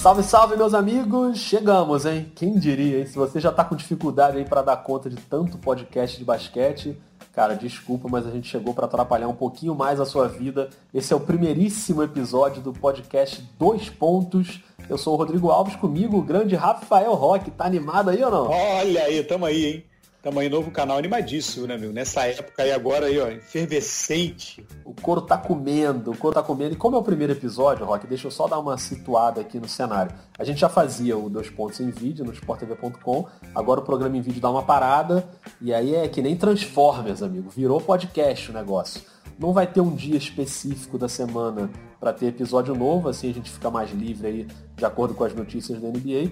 Salve, salve, meus amigos! Chegamos, hein? Quem diria, hein? Se você já tá com dificuldade aí para dar conta de tanto podcast de basquete, cara, desculpa, mas a gente chegou para atrapalhar um pouquinho mais a sua vida. Esse é o primeiríssimo episódio do podcast Dois Pontos. Eu sou o Rodrigo Alves, comigo o grande Rafael Roque. Tá animado aí ou não? Olha aí, tamo aí, hein? Aí, novo canal animadíssimo, né, meu? Nessa época aí agora aí, ó, efervescente. O couro tá comendo, o couro tá comendo. E como é o primeiro episódio, Rock, deixa eu só dar uma situada aqui no cenário. A gente já fazia o Dois Pontos em vídeo no sporttv.com, agora o programa em vídeo dá uma parada, e aí é que nem Transformers, amigo. Virou podcast o negócio. Não vai ter um dia específico da semana para ter episódio novo, assim a gente fica mais livre aí, de acordo com as notícias da NBA.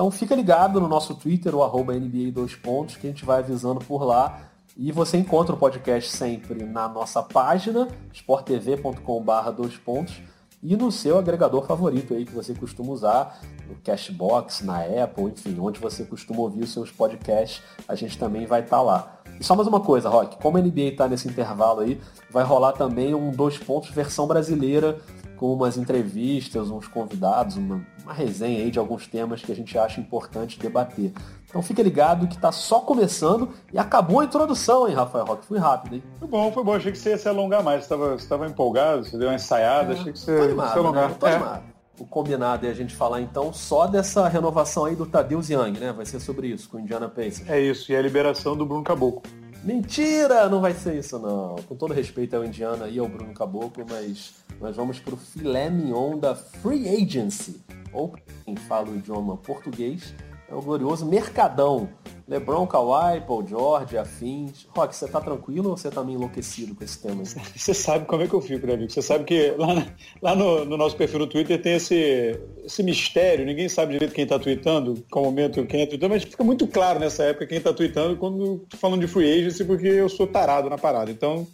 Então fica ligado no nosso Twitter, o arroba NBA 2 pontos, que a gente vai avisando por lá. E você encontra o podcast sempre na nossa página, sporttv.com.br 2 pontos, e no seu agregador favorito aí que você costuma usar, no Cashbox, na Apple, enfim, onde você costuma ouvir os seus podcasts, a gente também vai estar tá lá. E só mais uma coisa, Rock, como a NBA está nesse intervalo aí, vai rolar também um dois pontos versão brasileira com umas entrevistas, uns convidados, uma, uma resenha aí de alguns temas que a gente acha importante debater. Então fica ligado que está só começando e acabou a introdução, hein, Rafael Roque? Fui rápido, hein? Foi bom, foi bom. Achei que você ia se alongar mais. Você estava empolgado, você deu uma ensaiada, é, achei que você animado, ia se alongar. Né? Tô é. animado. O combinado é a gente falar então só dessa renovação aí do Tadeu Young, né? Vai ser sobre isso, com o Indiana Pacers. É isso, e a liberação do Bruno Caboclo. Mentira! Não vai ser isso, não. Com todo respeito ao Indiana e ao Bruno Caboclo, mas nós vamos para o filé mignon da Free Agency, ou quem fala o idioma português, é o glorioso Mercadão. LeBron, Kawhi, Paul George, afins. Rock, você tá tranquilo ou você tá meio enlouquecido com esse tema? Você sabe como é que eu fico, né, amigo? Você sabe que lá, lá no, no, nosso perfil no Twitter tem esse, esse mistério, ninguém sabe direito quem tá tweetando, qual momento quem é tweetando, mas fica muito claro nessa época quem tá tweetando quando falando de free agency, porque eu sou tarado na parada. Então,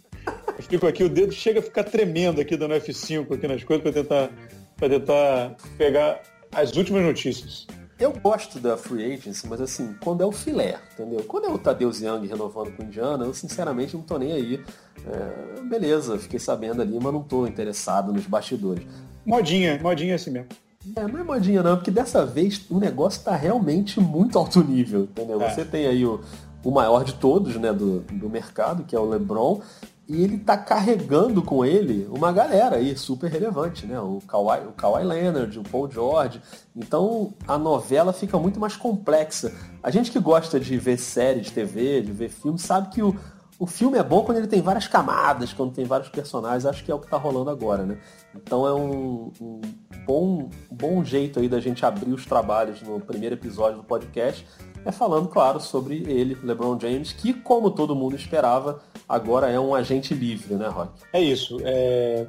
eu fico aqui, o dedo chega a ficar tremendo aqui dando F5 aqui nas coisas para tentar, pra tentar pegar as últimas notícias. Eu gosto da Free Agency, mas assim, quando é o filé, entendeu? Quando é o Tadeu Young renovando com o Indiana, eu sinceramente não tô nem aí. É, beleza, fiquei sabendo ali, mas não tô interessado nos bastidores. Modinha, modinha assim mesmo. É, não é modinha não, porque dessa vez o negócio tá realmente muito alto nível, entendeu? É. Você tem aí o, o maior de todos, né, do, do mercado, que é o LeBron, e ele tá carregando com ele uma galera aí super relevante, né? O Kawhi, o Kawhi Leonard, o Paul George. Então a novela fica muito mais complexa. A gente que gosta de ver série de TV, de ver filme, sabe que o, o filme é bom quando ele tem várias camadas, quando tem vários personagens. Acho que é o que tá rolando agora, né? Então é um, um bom, bom jeito aí da gente abrir os trabalhos no primeiro episódio do podcast é falando, claro, sobre ele, LeBron James, que, como todo mundo esperava, agora é um agente livre, né, Rock? É isso. É,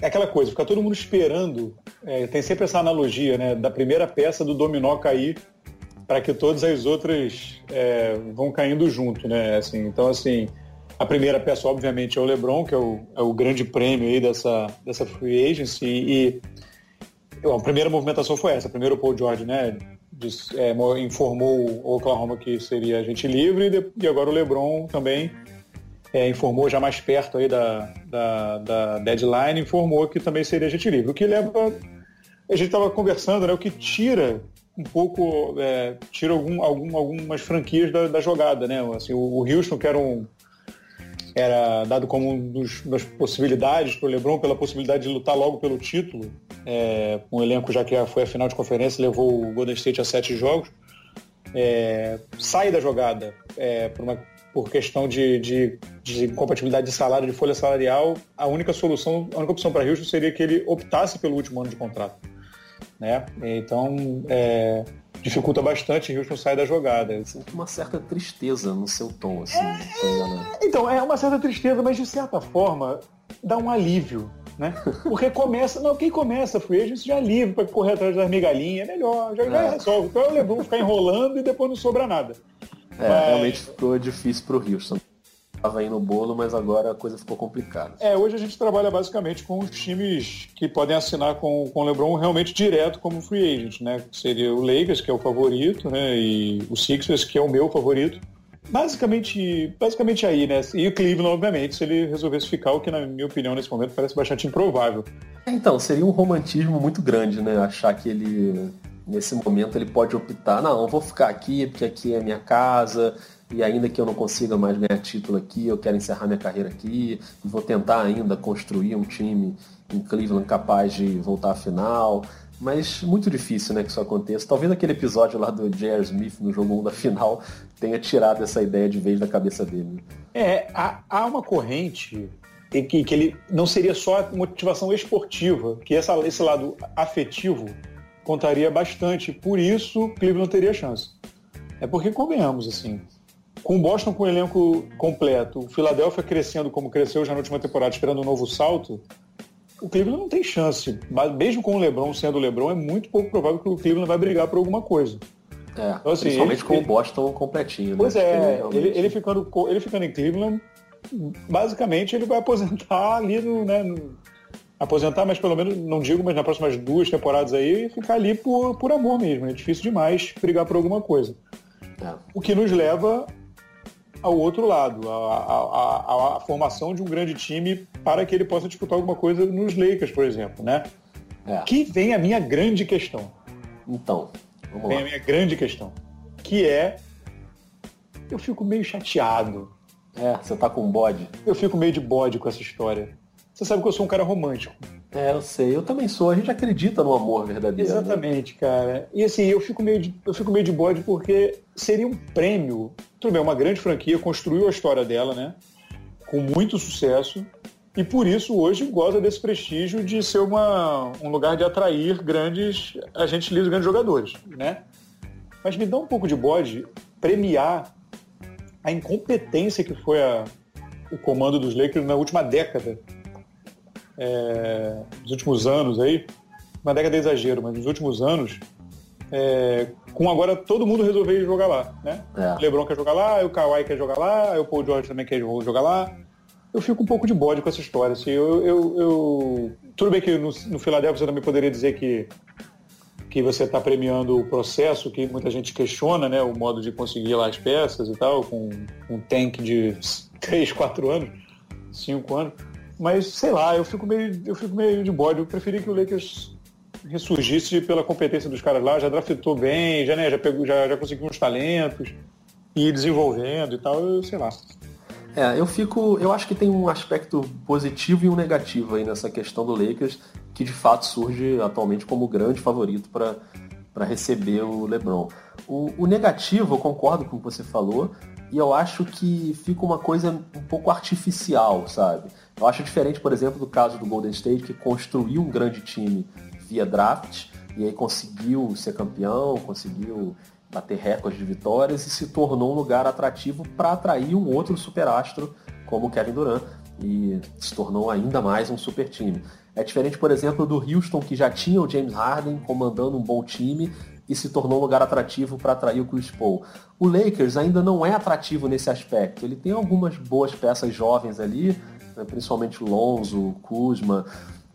é aquela coisa, fica todo mundo esperando. É, tem sempre essa analogia, né, da primeira peça do dominó cair para que todas as outras é, vão caindo junto, né? Assim, então, assim, a primeira peça, obviamente, é o LeBron, que é o, é o grande prêmio aí dessa, dessa free agency. E, a primeira movimentação foi essa. Primeiro o Paul George, né? é, informou o Oklahoma que seria agente livre e, e agora o LeBron também é, informou já mais perto aí da, da, da, deadline, informou que também seria agente livre. O que leva. A gente estava conversando, né? O que tira um pouco. É, tira algum, algum, algumas franquias da, da jogada, né? Assim, o, o Houston, que era um, era dado como uma das possibilidades para o LeBron, pela possibilidade de lutar logo pelo título, é, um elenco já que foi a final de conferência, levou o Golden State a sete jogos, é, sai da jogada é, por, uma, por questão de, de, de, compatibilidade de salário, de folha salarial, a única solução, a única opção para Houston seria que ele optasse pelo último ano de contrato. Né? Então, é, dificulta bastante, Houston sai da jogada. Sinto uma certa tristeza no seu tom, assim. É, então, é uma certa tristeza, mas de certa forma dá um alívio, né? Porque começa, não, quem começa free agency já é livre para correr atrás das migalhinhas, é melhor, já, já é. resolve. Então eu levo ficar enrolando e depois não sobra nada. É, mas... realmente ficou difícil pro Houston estava aí no bolo, mas agora a coisa ficou complicada. É, hoje a gente trabalha basicamente com os times que podem assinar com, com o LeBron realmente direto como free agent, né? Seria o Lakers, que é o favorito, né? E o Sixers, que é o meu favorito. basicamente, basicamente aí, né? E o Cleveland, obviamente, se ele resolvesse ficar, o que na minha opinião nesse momento parece bastante improvável. Então, seria um romantismo muito grande, né? Achar que ele, nesse momento, ele pode optar, não, vou ficar aqui porque aqui é minha casa, e ainda que eu não consiga mais ganhar título aqui, eu quero encerrar minha carreira aqui, e vou tentar ainda construir um time em Cleveland capaz de voltar à final. Mas muito difícil né, que isso aconteça. Talvez aquele episódio lá do J.R. Smith no jogo 1 da final tenha tirado essa ideia de vez da cabeça dele. É, há, há uma corrente que, que ele não seria só motivação esportiva, que essa, esse lado afetivo contaria bastante. Por isso, Cleveland teria chance. É porque, convenhamos, assim, com o Boston com o elenco completo, o Philadelphia crescendo como cresceu já na última temporada, esperando um novo salto, o Cleveland não tem chance. Mesmo com o LeBron sendo o LeBron, é muito pouco provável que o Cleveland vai brigar por alguma coisa. É, então, assim, principalmente ele, com o Boston completinho. Né? Pois né? é, ele, ele, ficando, ele ficando em Cleveland, basicamente ele vai aposentar ali no, né, no, aposentar, mas pelo menos, não digo, mas nas próximas duas temporadas aí, ficar ali por, por amor mesmo. É difícil demais brigar por alguma coisa. É. O que nos leva ao outro lado, a, a, a, a, formação de um grande time para que ele possa disputar alguma coisa nos Lakers, por exemplo, né? É. Que vem a minha grande questão. Então, vamos vem lá. a minha grande questão, que é eu fico meio chateado. É, você tá com bode? Eu fico meio de bode com essa história. Você sabe que eu sou um cara romântico. É, eu sei. Eu também sou. A gente acredita no amor verdadeiro. Né? Exatamente, né? cara. E assim, eu fico meio de, eu fico meio de bode porque seria um prêmio. Tudo bem, uma grande franquia construiu a história dela, né? Com muito sucesso. E por isso hoje goza desse prestígio de ser uma, um lugar de atrair grandes agentes livres, grandes jogadores, né? Mas me dá um pouco de bode premiar a incompetência que foi a, o comando dos Lakers na última década é, nos últimos anos aí, uma década de exagero, mas nos últimos anos, é, com agora todo mundo resolver jogar lá, né? É. O LeBron quer jogar lá, o Kawhi quer jogar lá, o Paul George também quer jogar lá. Eu fico um pouco de bode com essa história. Assim, eu, eu, eu... Tudo bem que no, no Philadelphia você também poderia dizer que que você está premiando o processo, que muita gente questiona, né, o modo de conseguir lá as peças e tal, com um tank de 3, 4 anos, 5 anos. Mas, sei lá, eu fico meio, eu fico meio de bode. Eu preferi que o Lakers ressurgisse pela competência dos caras lá, já draftou bem, já, né, já, pegou, já, já conseguiu uns talentos, e desenvolvendo e tal, eu sei lá. É, eu fico. Eu acho que tem um aspecto positivo e um negativo aí nessa questão do Lakers, que de fato surge atualmente como grande favorito para receber o LeBron. O, o negativo, eu concordo com o que você falou, e eu acho que fica uma coisa um pouco artificial, sabe? Eu acho diferente, por exemplo, do caso do Golden State, que construiu um grande time via draft e aí conseguiu ser campeão, conseguiu bater recordes de vitórias e se tornou um lugar atrativo para atrair um outro superastro como o Kevin Durant e se tornou ainda mais um super time. É diferente, por exemplo, do Houston, que já tinha o James Harden comandando um bom time e se tornou um lugar atrativo para atrair o Chris Paul. O Lakers ainda não é atrativo nesse aspecto. Ele tem algumas boas peças jovens ali, né, principalmente o Lonzo, Kuzma,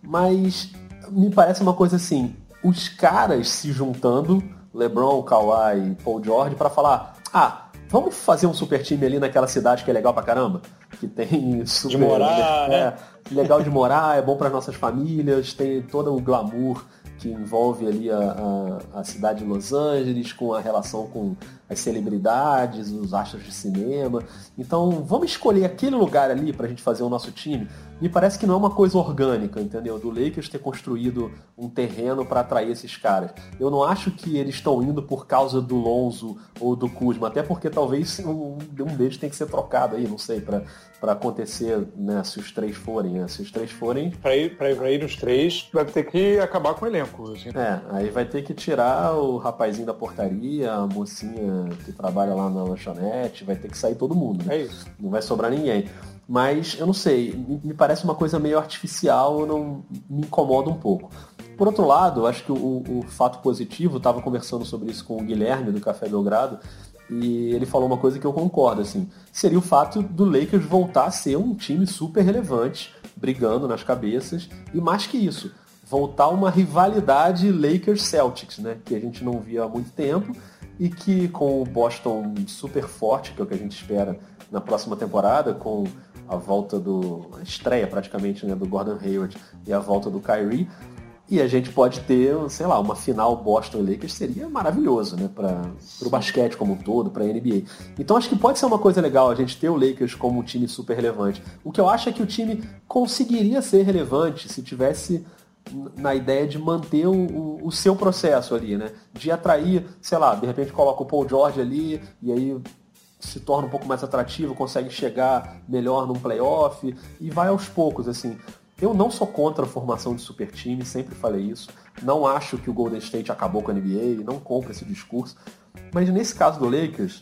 mas me parece uma coisa assim, os caras se juntando, LeBron, Kawhi, Paul George, para falar, ah, vamos fazer um super time ali naquela cidade que é legal pra caramba, que tem super, de morar, né? é, legal de morar, é bom para nossas famílias, tem todo o glamour que envolve ali a, a, a, cidade de Los Angeles, com a relação com as celebridades, os astros de cinema. Então, vamos escolher aquele lugar ali para a gente fazer o nosso time me parece que não é uma coisa orgânica, entendeu? Do Lakers ter construído um terreno para atrair esses caras. Eu não acho que eles estão indo por causa do Lonzo ou do Kuzma, até porque talvez um, um deles tem que ser trocado aí, não sei, para acontecer, né, se os três forem, né? Se os três forem... Para ir, pra ir, pra ir nos três, vai ter que acabar com o elenco. Assim. É, aí vai ter que tirar o rapazinho da portaria, a mocinha que trabalha lá na lanchonete, vai ter que sair todo mundo. Né? É isso. Não vai sobrar ninguém. Mas eu não sei, me parece uma coisa meio artificial, não me incomoda um pouco. Por outro lado, acho que o, o fato positivo, estava conversando sobre isso com o Guilherme do Café Belgrado, e ele falou uma coisa que eu concordo, assim, seria o fato do Lakers voltar a ser um time super relevante, brigando nas cabeças, e mais que isso, voltar uma rivalidade Lakers-Celtics, né, que a gente não via há muito tempo, e que com o Boston super forte, que é o que a gente espera na próxima temporada, com a volta do. a estreia praticamente né, do Gordon Hayward e a volta do Kyrie. E a gente pode ter, sei lá, uma final Boston Lakers seria maravilhoso, né? Para o basquete como um todo, para a NBA. Então acho que pode ser uma coisa legal a gente ter o Lakers como um time super relevante. O que eu acho é que o time conseguiria ser relevante se tivesse na ideia de manter o, o, o, seu processo ali, né? De atrair, sei lá, de repente coloca o Paul George ali e aí se torna um pouco mais atrativo, consegue chegar melhor num playoff e vai aos poucos, assim. Eu não sou contra a formação de super time, sempre falei isso. Não acho que o Golden State acabou com a NBA, não compro esse discurso. Mas nesse caso do Lakers,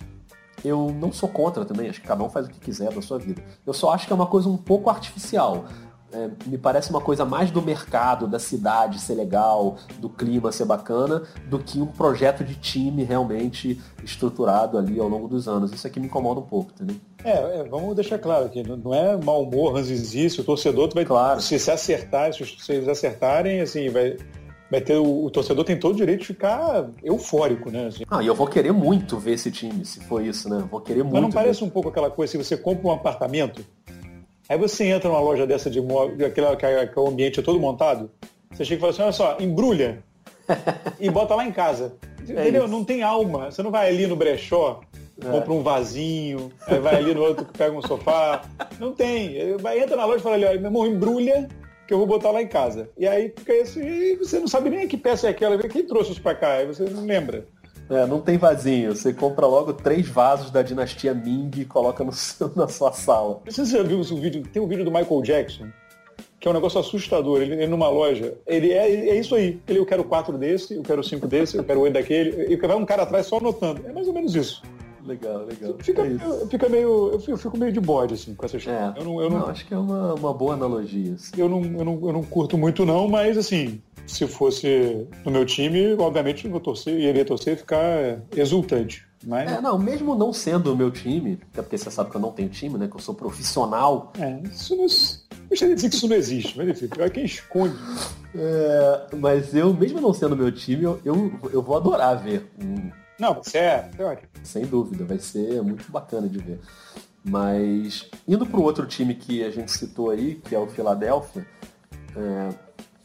eu não sou contra também, acho que cada um faz o que quiser da sua vida. Eu só acho que é uma coisa um pouco artificial. É, me parece uma coisa mais do mercado, da cidade ser legal, do clima ser bacana, do que um projeto de time realmente estruturado ali ao longo dos anos. Isso aqui me incomoda um pouco, entendeu? É, é vamos deixar claro aqui, não é mau humor, ranzizice, o torcedor vai, claro. se se acertar, se eles acertarem, assim, vai, vai ter o, o, torcedor tem todo o direito de ficar eufórico, né? Assim. Ah, e eu vou querer muito ver esse time, se for isso, né? Vou querer muito. Mas não parece ver. um pouco aquela coisa, se você compra um apartamento Aí você entra numa loja dessa de móvel, aquela que, que o ambiente é todo montado, você chega e fala assim, olha só, embrulha e bota lá em casa. É Entendeu? Não tem alma. Você não vai ali no brechó, é. compra um vasinho, aí vai ali no outro que pega um sofá. Não tem. Vai, entra na loja e fala ali, olha, meu irmão, embrulha que eu vou botar lá em casa. E aí fica isso, e você não sabe nem que peça é aquela, quem trouxe isso pra cá, aí você não lembra. É, não tem vasinho. Você compra logo três vasos da dinastia Ming e coloca no seu, na sua sala. Não sei se você já viu o vídeo. Tem um vídeo do Michael Jackson, que é um negócio assustador. Ele, ele numa loja, ele é, é isso aí. Ele, eu quero quatro desse, eu quero cinco desse, eu quero oito daquele. E vai um cara atrás só anotando. É mais ou menos isso. Legal, legal. Fica, é fica meio, eu fico, eu fico, meio de bode, assim, com essa história. É. Eu não, eu não, não, acho que é uma, uma boa analogia. Assim. Eu, não, eu, não, eu não curto muito, não, mas assim, se fosse no meu time, obviamente eu torcer, iria torcer e ficar exultante. Mas... É, não, mesmo não sendo o meu time, até porque você sabe que eu não tenho time, né? Que eu sou profissional. É, isso não. Gostaria de dizer que isso não existe, mas enfim, é quem esconde. É, mas eu, mesmo não sendo meu time, eu, eu, eu vou adorar ver. Não, certo, é Sem dúvida, vai ser muito bacana de ver. Mas indo para o outro time que a gente citou aí, que é o Philadelphia, é,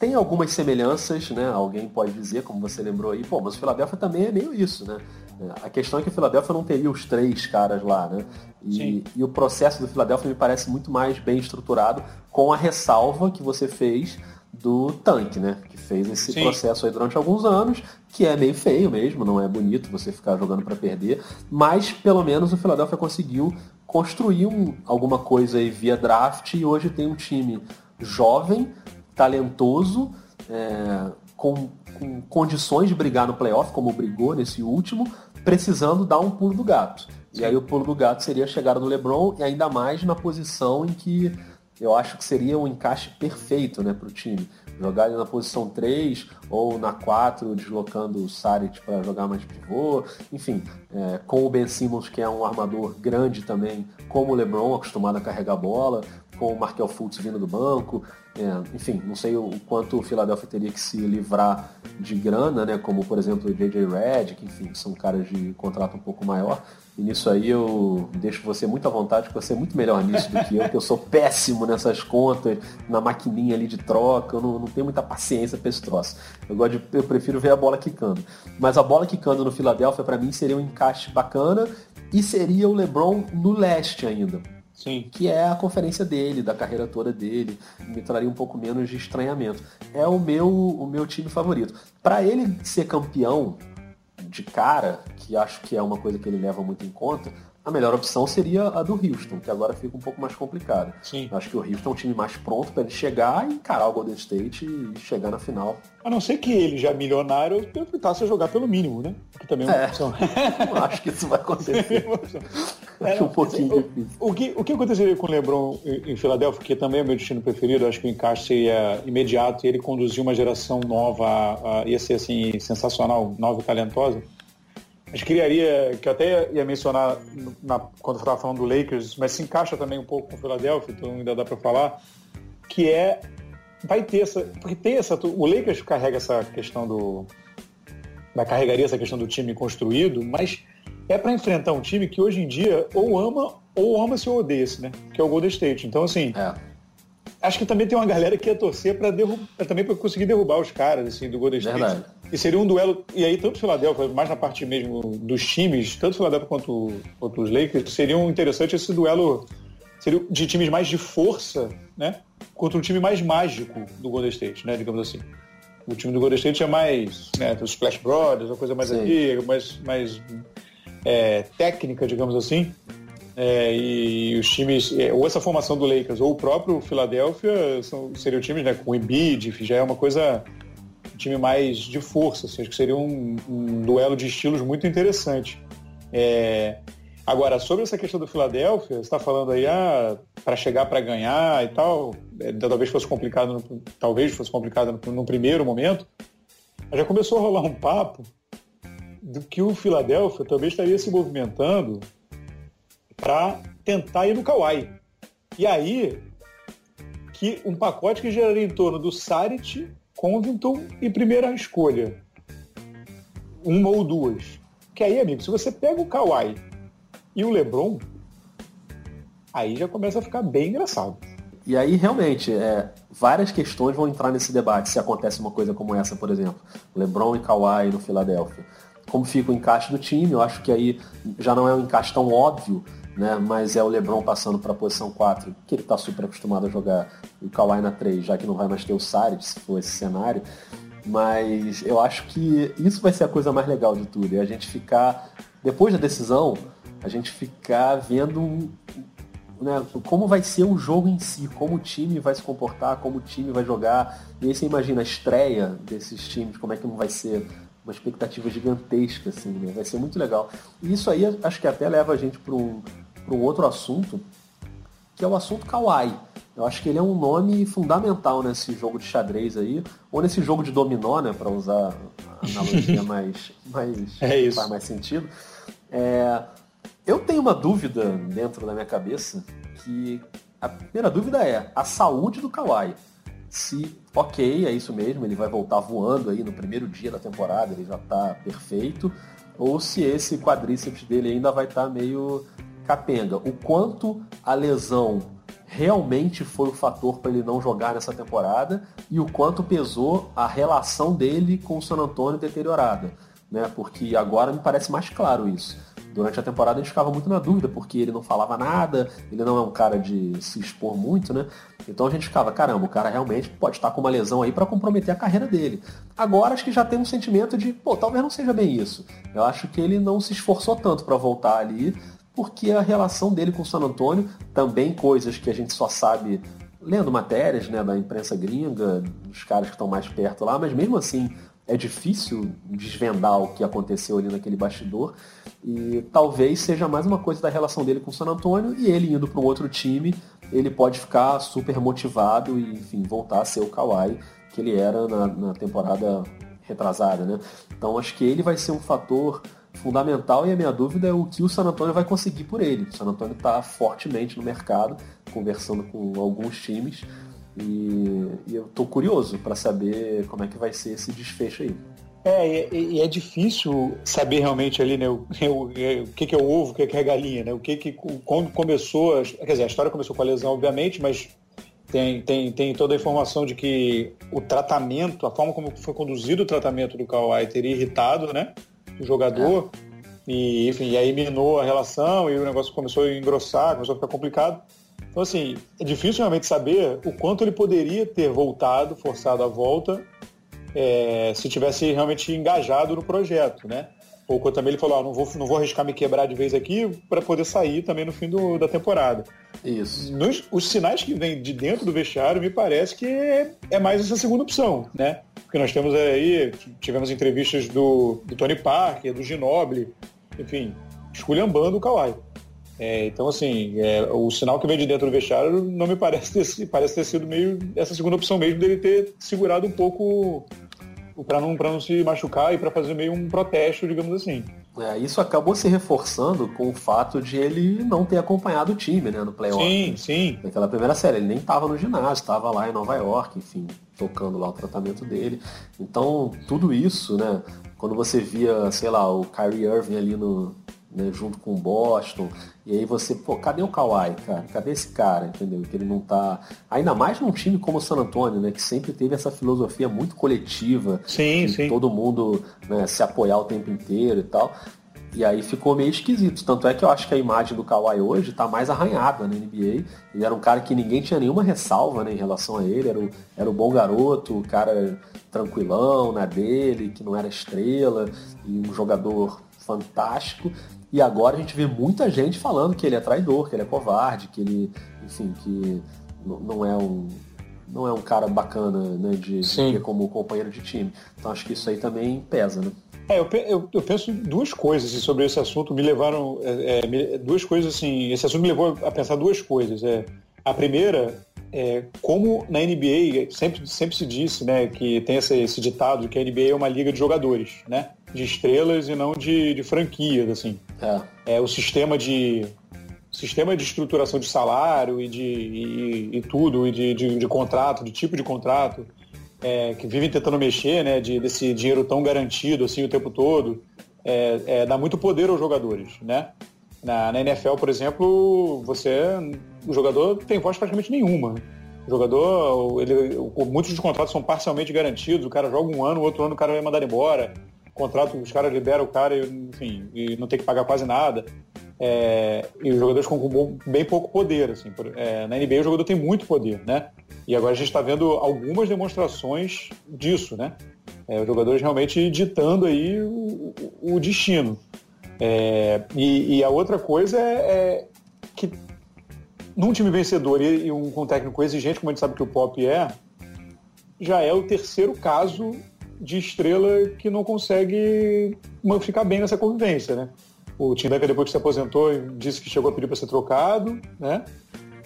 tem algumas semelhanças, né? Alguém pode dizer, como você lembrou aí, pô, mas o Philadelphia também é meio isso, né? A questão é que o Philadelphia não teria os três caras lá, né? E, e, o processo do Philadelphia me parece muito mais bem estruturado, com a ressalva que você fez do tanque, né? Que fez esse Sim. processo aí durante alguns anos, que é meio feio mesmo, não é bonito você ficar jogando para perder, mas pelo menos o Philadelphia conseguiu construir um, alguma coisa aí via draft e hoje tem um time jovem, talentoso, é, com, com, condições de brigar no playoff, como brigou nesse último, precisando dar um pulo do gato. Sim. E aí o pulo do gato seria a chegada do LeBron, e ainda mais na posição em que eu acho que seria um encaixe perfeito né, para o time. Jogar ele na posição 3 ou na 4, deslocando o Saric para jogar mais pivô. Enfim, é, com o Ben Simmons, que é um armador grande também, como o LeBron, acostumado a carregar a bola, com o Markel Fultz vindo do banco. É, enfim, não sei o quanto o Philadelphia teria que se livrar de grana, né? Como por exemplo o JJ Redick, enfim, são caras de contrato um pouco maior. E nisso aí eu deixo você muito à vontade, porque você é muito melhor nisso do que eu, que eu sou péssimo nessas contas, na maquininha ali de troca, eu não, não tenho muita paciência para esse troço. Eu, gosto de, eu prefiro ver a bola quicando. Mas a bola quicando no Philadelphia, para mim, seria um encaixe bacana e seria o LeBron no leste ainda. Sim. que é a conferência dele, da carreira toda dele, me traria um pouco menos de estranhamento. É o meu, o meu time favorito. Para ele ser campeão de cara, que acho que é uma coisa que ele leva muito em conta, a melhor opção seria a do Houston, que agora fica um pouco mais complicada. Sim. Acho que o Houston é um time mais pronto para ele chegar e encarar o Golden State e chegar na final. A não ser que ele, já milionário, tentasse a jogar pelo mínimo, né? Que também é uma é. opção. acho que isso vai acontecer. É, acho um pouquinho assim, difícil. O, o, que, o que aconteceria com o LeBron em, em Filadélfia, que também é meu destino preferido, acho que o encaixe seria imediato e ele conduzir uma geração nova, a, a, ia ser assim, sensacional, nova e talentosa a gente criaria, que eu até ia mencionar na, quando eu estava falando do Lakers, mas se encaixa também um pouco com o Philadelphia, então ainda dá para falar, que é, vai ter essa, porque tem essa, o Lakers carrega essa questão do, carregaria essa questão do time construído, mas é para enfrentar um time que hoje em dia ou ama ou ama-se ou odeia-se, né? Que é o Golden State. Então, assim, é. Acho que também tem uma galera que ia torcer para também para conseguir derrubar os caras assim, do Golden State. Verdade. E seria um duelo, e aí tanto Philadelphia, mais na parte mesmo dos times, tanto Philadelphia quanto, quanto os Lakers, seria um interessante esse duelo seria de times mais de força, né? Contra um time mais mágico do Golden State, né? Digamos assim. O time do Golden State é mais, né? Os Splash Brothers, uma coisa mais antiga, mais, mais é, técnica, digamos assim. É, e os times, é, ou essa formação do Lakers, ou o próprio Philadelphia, são, seriam times né, com o Embiid, já é uma coisa, um time mais de força, assim, acho que seria um, um duelo de estilos muito interessante. É, agora, sobre essa questão do Philadelphia, você está falando aí, ah, para chegar para ganhar e tal, é, talvez fosse complicado, no, talvez fosse complicado no, no primeiro momento, já começou a rolar um papo do que o Philadelphia também estaria se movimentando para tentar ir no Kawhi. E aí, que um pacote que geraria em torno do Saric, Covington e primeira escolha. Uma ou duas. Que aí, amigo, se você pega o Kawhi e o LeBron, aí já começa a ficar bem engraçado. E aí, realmente, é, várias questões vão entrar nesse debate se acontece uma coisa como essa, por exemplo. LeBron e Kawhi no Philadelphia. Como fica o encaixe do time, eu acho que aí já não é um encaixe tão óbvio né? Mas é o LeBron passando para a posição 4, que ele está super acostumado a jogar, o Kawhi na 3, já que não vai mais ter o Saric, se for esse cenário. Mas eu acho que isso vai ser a coisa mais legal de tudo, é a gente ficar, depois da decisão, a gente ficar vendo né, como vai ser o jogo em si, como o time vai se comportar, como o time vai jogar. E aí você imagina a estreia desses times, como é que não vai ser uma expectativa gigantesca, assim, né? Vai ser muito legal. E isso aí acho que até leva a gente para um, para um outro assunto, que é o assunto Kawaii. Eu acho que ele é um nome fundamental nesse jogo de xadrez aí, ou nesse jogo de dominó, né, para usar a analogia mais, mais é faz mais sentido. É, eu tenho uma dúvida dentro da minha cabeça que a primeira dúvida é a saúde do Kawhi. Se, ok, é isso mesmo, ele vai voltar voando aí no primeiro dia da temporada, ele já está perfeito, ou se esse quadríceps dele ainda vai estar tá meio capenga. O quanto a lesão realmente foi o fator para ele não jogar nessa temporada e o quanto pesou a relação dele com o San Antonio deteriorada, né? Porque agora me parece mais claro isso. Durante a temporada a gente ficava muito na dúvida, porque ele não falava nada, ele não é um cara de se expor muito, né? Então a gente ficava, caramba, o cara realmente pode estar com uma lesão aí para comprometer a carreira dele. Agora acho que já tem um sentimento de, pô, talvez não seja bem isso. Eu acho que ele não se esforçou tanto para voltar ali, porque a relação dele com San Antônio, também coisas que a gente só sabe lendo matérias né, da imprensa gringa, dos caras que estão mais perto lá, mas mesmo assim é difícil desvendar o que aconteceu ali naquele bastidor. E talvez seja mais uma coisa da relação dele com o San Antônio e ele indo para um outro time, ele pode ficar super motivado e, enfim, voltar a ser o Kawhi que ele era na, na temporada retrasada, né? Então acho que ele vai ser um fator fundamental e a minha dúvida é o que o San Antonio vai conseguir por ele. O San Antonio está fortemente no mercado, conversando com alguns times e, e eu estou curioso para saber como é que vai ser esse desfecho aí. É, e, e é difícil saber realmente ali, né, o, o, o, que, que é o ovo, o que, que é a galinha, né? O que, que quando começou, quer dizer, a história começou com a lesão, obviamente, mas tem, tem, tem toda a informação de que o tratamento, a forma como foi conduzido o tratamento do Kawhi teria irritado, né? O jogador. É. E, enfim, e aí minou a relação e o negócio começou a engrossar, começou a ficar complicado. Então, assim, é difícil realmente saber o quanto ele poderia ter voltado, forçado a volta, é, se tivesse realmente engajado no projeto, né? Ou também ele falou, ah, não, vou, não vou arriscar me quebrar de vez aqui para poder sair também no fim do, da temporada. Isso. Nos, os sinais que vêm de dentro do vestiário me parece que é, é mais essa segunda opção, né? Porque nós temos aí, tivemos entrevistas do, do Tony Parker, do Ginoble, enfim, esculhambando o Kawhi. É, então, assim, é, o sinal que vem de dentro do vestiário não me parece ter, parece ter sido meio essa segunda opção mesmo dele ter segurado um pouco para não, não se machucar e para fazer meio um protesto, digamos assim. É, isso acabou se reforçando com o fato de ele não ter acompanhado o time, né, no playoff. Sim, sim. Naquela primeira série, ele nem estava no ginásio, estava lá em Nova York, enfim, tocando lá o tratamento dele. Então, tudo isso, né, quando você via, sei lá, o Kyrie Irving ali no, né, junto com o Boston. E aí você, pô, cadê o Kawhi, cara? Cadê esse cara, entendeu? Que ele não tá. Ainda mais num time como o San Antonio, né? Que sempre teve essa filosofia muito coletiva. Sim, sim. Todo mundo né, se apoiar o tempo inteiro e tal. E aí ficou meio esquisito. Tanto é que eu acho que a imagem do Kawhi hoje tá mais arranhada na NBA. Ele era um cara que ninguém tinha nenhuma ressalva né, em relação a ele. Era o, era o bom garoto, o cara tranquilão na dele, que não era estrela, e um jogador fantástico. E agora a gente vê muita gente falando que ele é traidor, que ele é covarde, que ele, enfim, que não é um não é um cara bacana, né, de, de ter como companheiro de time. Então acho que isso aí também pesa, né? É, eu, eu, eu, penso duas coisas sobre esse assunto, me levaram. É, é, duas coisas assim. Esse assunto me levou a pensar duas coisas. É, a primeira é como na NBA sempre, sempre se disse né, que tem esse, esse ditado que a NBA é uma liga de jogadores, né? De estrelas e não de, de franquias, assim. É. é o sistema de sistema de estruturação de salário e de e, e tudo, e de, de, de, contrato, de tipo de contrato, é, que vivem tentando mexer, né, de, desse dinheiro tão garantido assim o tempo todo, é, é, dá muito poder aos jogadores, né? Na, na, NFL, por exemplo, você, o jogador tem voz praticamente nenhuma. O jogador, ele, muitos dos contratos são parcialmente garantidos, o cara joga um ano, o outro ano o cara vai mandar embora contrato, os caras liberam o cara, enfim, e não tem que pagar quase nada. É, e os jogadores com bem pouco poder, assim. É, na NBA o jogador tem muito poder, né? E agora a gente está vendo algumas demonstrações disso, né? É, os jogadores realmente ditando aí o, o destino. É, e, e, a outra coisa é, é, que num time vencedor e, e um, um técnico exigente, como a gente sabe que o Pop é, já é o terceiro caso de estrela que não consegue ficar bem nessa convivência, né? O Tim Duncan, depois que se aposentou, disse que chegou a pedir para ser trocado, né?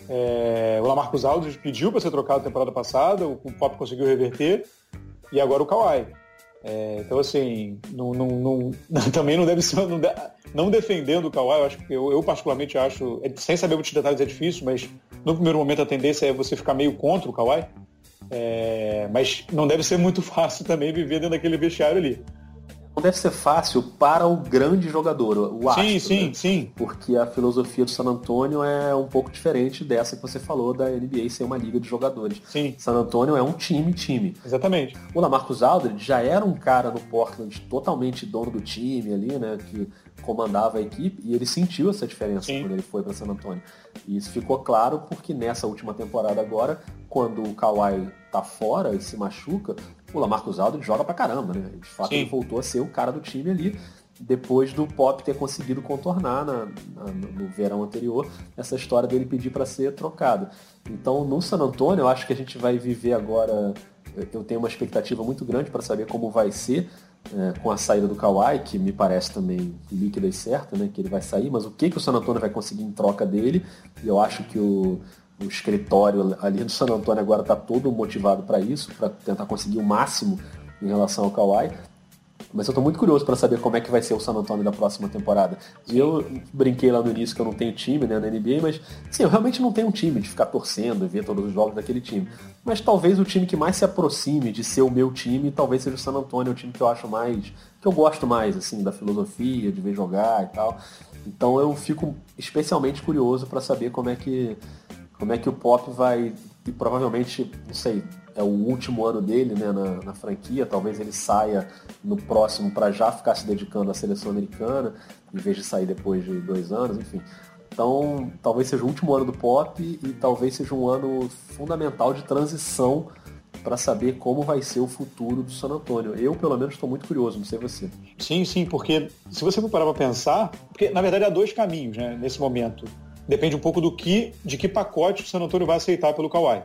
É, o Lamarcus Aldridge pediu para ser trocado na temporada passada, o, Pop conseguiu reverter, e agora o Kawhi. É, então, assim, não, não, não, também não deve ser. Não, de, não, defendendo o Kawhi, eu, acho, eu, eu particularmente acho, é, sem saber muitos detalhes é difícil, mas no primeiro momento a tendência é você ficar meio contra o Kawhi. É, mas não deve ser muito fácil também viver dentro daquele vestiário ali. Não deve ser fácil para o grande jogador, o astro, Sim, sim, né? sim. Porque a filosofia do San Antonio é um pouco diferente dessa que você falou da NBA ser uma liga de jogadores. Sim. San Antonio é um time, time. Exatamente. O Lamarcus Aldridge já era um cara no Portland totalmente dono do time ali, né? Que comandava a equipe e ele sentiu essa diferença Sim. quando ele foi para San Antonio. E isso ficou claro porque nessa última temporada agora, quando o Kawhi tá fora e se machuca, o Lamarcus Aldridge joga pra caramba, né? De fato, Sim. ele voltou a ser o cara do time ali, depois do Pop ter conseguido contornar na, na, no verão anterior essa história dele pedir para ser trocado. Então, no San Antonio, eu acho que a gente vai viver agora. Eu tenho uma expectativa muito grande para saber como vai ser é, com a saída do Kawhi, que me parece também líquida e certa, né? Que ele vai sair, mas o que, que o San Antonio vai conseguir em troca dele? E eu acho que o, o escritório ali do San Antonio agora está todo motivado para isso, para tentar conseguir o máximo em relação ao Kawhi. Mas eu estou muito curioso para saber como é que vai ser o San Antonio da próxima temporada. E eu brinquei lá no início que eu não tenho time né, na NBA, mas sim, eu realmente não tenho um time de ficar torcendo e ver todos os jogos daquele time. Mas talvez o time que mais se aproxime de ser o meu time, talvez seja o San Antonio, o time que eu acho mais. que eu gosto mais, assim, da filosofia, de ver jogar e tal. Então eu fico especialmente curioso para saber como é que como é que o Pop vai, e provavelmente, não sei, é o último ano dele né, na, na franquia, talvez ele saia no próximo para já ficar se dedicando à seleção americana, em vez de sair depois de dois anos, enfim. Então, talvez seja o último ano do Pop e talvez seja um ano fundamental de transição para saber como vai ser o futuro do San Antonio. Eu, pelo menos, estou muito curioso, não sei você. Sim, sim, porque se você for parar para pensar, porque na verdade há dois caminhos né, nesse momento depende um pouco do que, de que pacote o San Antonio vai aceitar pelo Kawhi.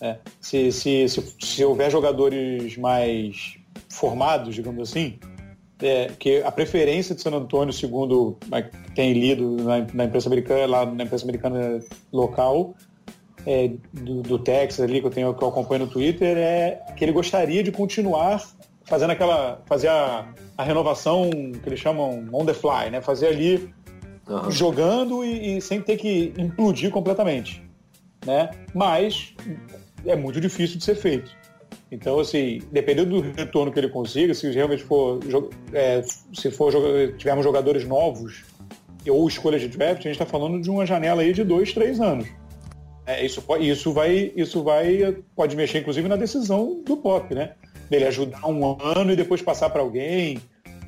É, se, se, se, se, houver jogadores mais formados, digamos assim, é, que a preferência de San Antonio, segundo tem lido na, na, imprensa americana, lá na imprensa americana local, é, do, do, Texas ali, que eu, tenho, que eu acompanho no Twitter, é que ele gostaria de continuar fazendo aquela. fazer a, a renovação que eles chamam on the fly, né? Fazer ali uhum. jogando e, e, sem ter que implodir completamente. Né? Mas é muito difícil de ser feito. Então, assim, dependendo do retorno que ele consiga, se realmente for, é, se for tivermos jogadores novos ou escolhas de draft, a gente está falando de uma janela aí de dois, três anos. É, isso, isso vai, isso vai, pode mexer inclusive na decisão do Pop, né? Dele ajudar um ano e depois passar para alguém,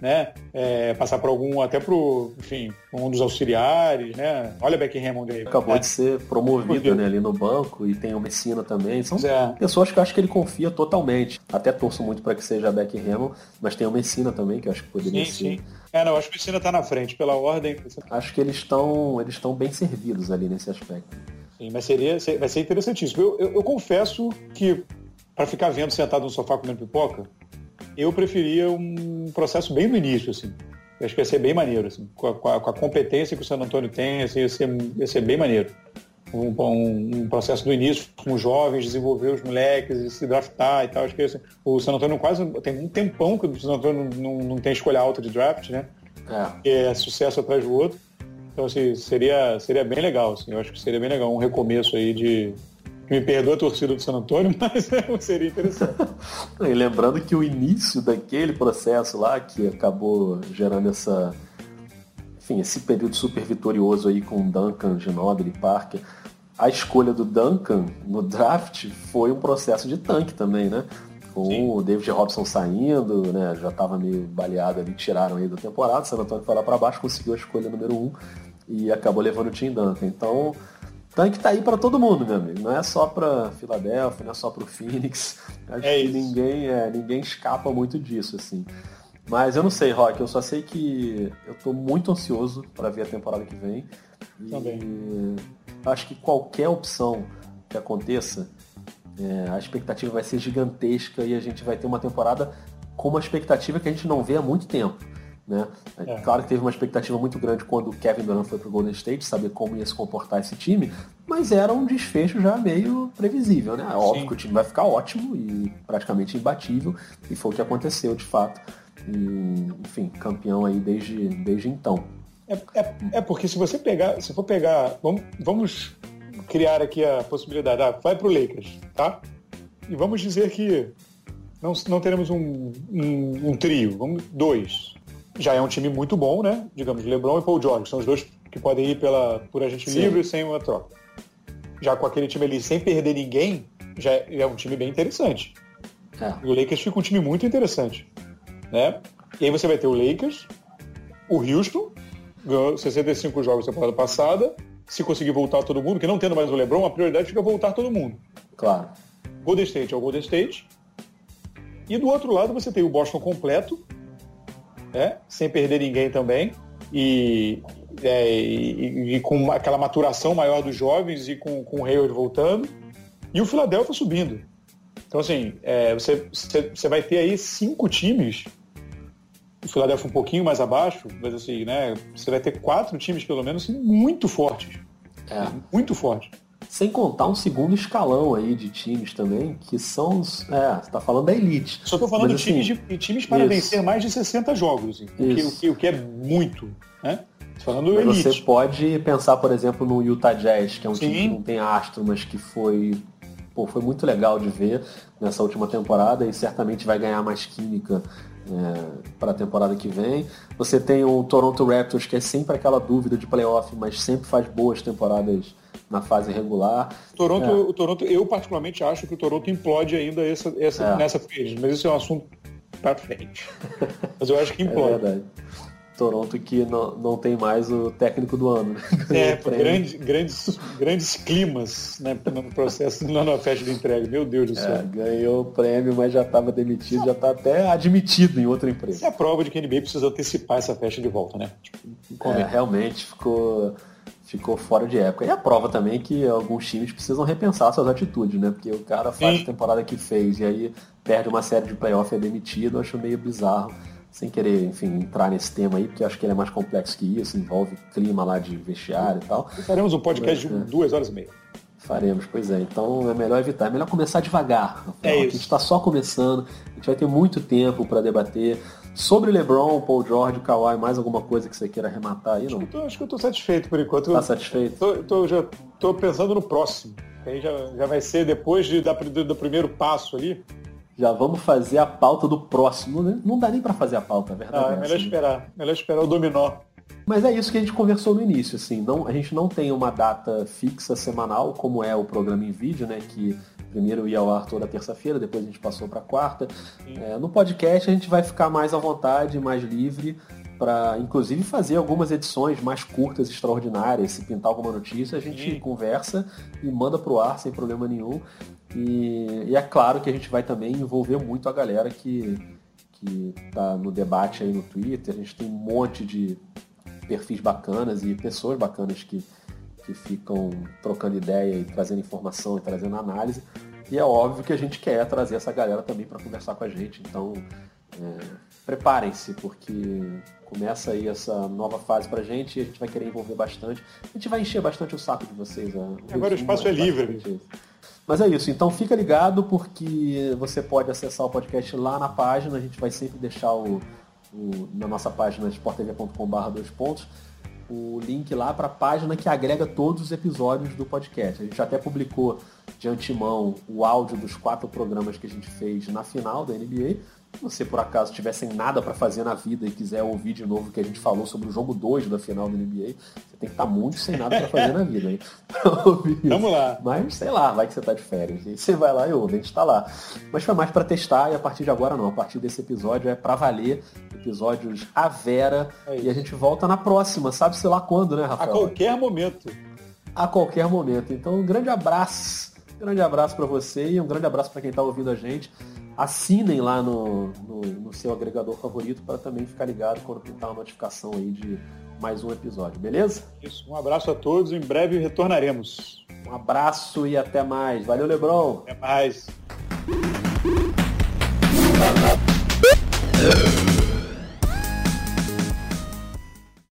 né? É, passar para algum, até para enfim, um dos auxiliares, né? Olha Beck Hammond aí. Acabou né? de ser promovido né, ali no banco e tem o Messina também. São é. pessoas que eu acho que ele confia totalmente. Até torço muito para que seja Beck Hammond, mas tem o Messina também, que eu acho que poderia sim, ser. Sim. É, não, acho que o Messina está na frente, pela ordem. Acho que eles estão eles estão bem servidos ali nesse aspecto. Sim, mas seria, vai ser interessantíssimo. Eu, eu, eu confesso que, para ficar vendo sentado no sofá comendo pipoca, eu preferia um processo bem no início, assim. Eu acho que ia ser bem maneiro, assim. Com a, com a, com a competência que o San Antônio tem, assim, ia, ser, ia ser bem maneiro. Um, um, um, processo do início com os jovens, desenvolver os moleques e se draftar e tal. Acho que assim, o San Antônio quase tem um tempão que o San Antônio não, não, não tem escolha alta de draft, né? É. é sucesso atrás do outro. Então, assim, seria, seria bem legal, assim. Eu acho que seria bem legal um recomeço aí de, me perdoa a torcida do San Antônio, mas seria interessante. e lembrando que o início daquele processo lá, que acabou gerando essa. Enfim, esse período super vitorioso aí com Duncan, Ginobili e Parker, a escolha do Duncan no draft foi um processo de tanque também, né? Com Sim. o David Robson saindo, né? Já estava meio baleado ali, tiraram ele da temporada, o San Antônio foi lá para baixo, conseguiu a escolha número um e acabou levando o Tim Duncan. Então, tanque tá aí para todo mundo, meu amigo. Não é só para Filadélfia, não é só para o Phoenix. Acho é que ninguém, é, ninguém escapa muito disso, assim. Mas eu não sei, Rock, eu só sei que eu tô muito ansioso para ver a temporada que vem. E Também. acho que qualquer opção que aconteça, é, a expectativa vai ser gigantesca e a gente vai ter uma temporada com uma expectativa que a gente não vê há muito tempo. Né? É. Claro que teve uma expectativa muito grande quando o Kevin Durant foi para o Golden State, saber como ia se comportar esse time, mas era um desfecho já meio previsível. Né? É óbvio Sim. que o time vai ficar ótimo e praticamente imbatível, e foi o que aconteceu de fato. E, enfim, campeão aí desde, desde então. É, é, é, porque se você pegar, se for pegar, vamos, vamos criar aqui a possibilidade, ah, vai para o Lakers, tá? E vamos dizer que não, não teremos um, um, um trio, vamos dois já é um time muito bom, né? Digamos, LeBron e Paul George são os dois que podem ir pela, por agente Sim. livre sem uma troca. Já com aquele time ali sem perder ninguém, já é um time bem interessante. É. E o Lakers fica um time muito interessante. Né? E aí você vai ter o Lakers, o Houston, ganhou 65 jogos na temporada passada. Se conseguir voltar todo mundo, que não tendo mais o LeBron, a prioridade fica voltar todo mundo. Claro. Golden State é o Golden State. E do outro lado você tem o Boston completo, né? sem perder ninguém também, e, é, e, e, com aquela maturação maior dos jovens e com, com o Hayward voltando, e o Philadelphia subindo. Então, assim, é, você, você, você vai ter aí cinco times, o Philadelphia um pouquinho mais abaixo, mas assim, né, você vai ter quatro times, pelo menos, muito fortes. É. Muito fortes. Sem contar um segundo escalão aí de times também, que são os. É, você tá falando da elite. Só tô falando Mas, de, times, assim, de, times para isso. vencer mais de 60 jogos, assim, o, que, o, que, o, que, é muito, né? Falando mas elite. Você pode pensar, por exemplo, no Utah Jazz, que é um Sim. time que não tem astro, mas que foi. Pô, foi muito legal de ver nessa última temporada e certamente vai ganhar mais química é, para a temporada que vem. Você tem o Toronto Raptors, que é sempre aquela dúvida de playoff, mas sempre faz boas temporadas na fase regular. Toronto, é. O Toronto, eu particularmente acho que o Toronto implode ainda essa, essa, é. nessa frente, mas isso é um assunto para frente. Mas eu acho que é implode. É verdade. Toronto que não, não tem mais o técnico do ano. Né? É, grande, grandes, grandes climas né, no processo, lá na festa de entrega. Meu Deus do é, céu. É, ganhou o prêmio, mas já estava demitido, já está até admitido em outra empresa. Isso é a prova de que a NBA precisa antecipar essa festa de volta, né? Tipo, é, realmente ficou ficou fora de época. E a prova também que alguns times precisam repensar suas atitudes, né? Porque o cara faz Sim. a temporada que fez e aí perde uma série de playoff e é demitido, eu acho meio bizarro. Sem querer, enfim, entrar nesse tema aí, porque acho que ele é mais complexo que isso, envolve clima lá de vestiário e tal. E faremos um podcast Mas, de duas horas e meia. Faremos, pois é. Então é melhor evitar, é melhor começar devagar. É. A gente está só começando, a gente vai ter muito tempo para debater sobre LeBron, Paul George, Kawhi, mais alguma coisa que você queira arrematar aí, não? Acho que eu tô, acho que eu tô satisfeito por enquanto. Tá satisfeito? Tô, tô, já tô pensando no próximo. Aí já, já vai ser depois de, da, do, do primeiro passo ali. Já vamos fazer a pauta do próximo. Né? Não dá nem para fazer a pauta, é verdade. Ah, é melhor esperar. Melhor esperar o dominó. Mas é isso que a gente conversou no início, assim, não, a gente não tem uma data fixa semanal, como é o programa em vídeo, né? Que primeiro ia ao ar toda terça-feira, depois a gente passou para quarta. É, no podcast a gente vai ficar mais à vontade, mais livre, para inclusive fazer algumas edições mais curtas, extraordinárias. Se pintar alguma notícia, a gente Sim. conversa e manda para o ar sem problema nenhum. E, e, é claro que a gente vai também envolver muito a galera que, que tá no debate aí no Twitter. A gente tem um monte de perfis bacanas e pessoas bacanas que, que ficam trocando ideia e trazendo informação e trazendo análise. E é óbvio que a gente quer trazer essa galera também para conversar com a gente. Então, é, preparem-se, porque começa aí essa nova fase pra gente e a gente vai querer envolver bastante. A gente vai encher bastante o saco de vocês. É, Agora o espaço é livre. Mas é isso, então fica ligado porque você pode acessar o podcast lá na página, a gente vai sempre deixar o, o, na nossa página esporttv.com.br dois pontos, o link lá para a página que agrega todos os episódios do podcast. A gente até publicou de antemão o áudio dos quatro programas que a gente fez na final da NBA. Se você por acaso tiver sem nada para fazer na vida e quiser ouvir de novo o que a gente falou sobre o jogo 2 da final da NBA, você tem que estar tá muito sem nada para fazer na vida, hein? Vamos lá. Mas sei lá, vai que você tá de férias. E você vai lá e ouve, a gente tá lá. Mas foi mais para testar e a partir de agora não. A partir desse episódio é para valer. Episódios a Vera. É e a gente volta na próxima, sabe-se lá quando, né, Rafael? A qualquer momento. A qualquer momento. Então, um grande abraço. Um grande abraço para você e um grande abraço para quem está ouvindo a gente assinem lá no, no, no seu agregador favorito para também ficar ligado quando pintar uma notificação aí de mais um episódio, beleza? Isso, um abraço a todos, em breve retornaremos. Um abraço e até mais. Valeu, Lebron. Até mais.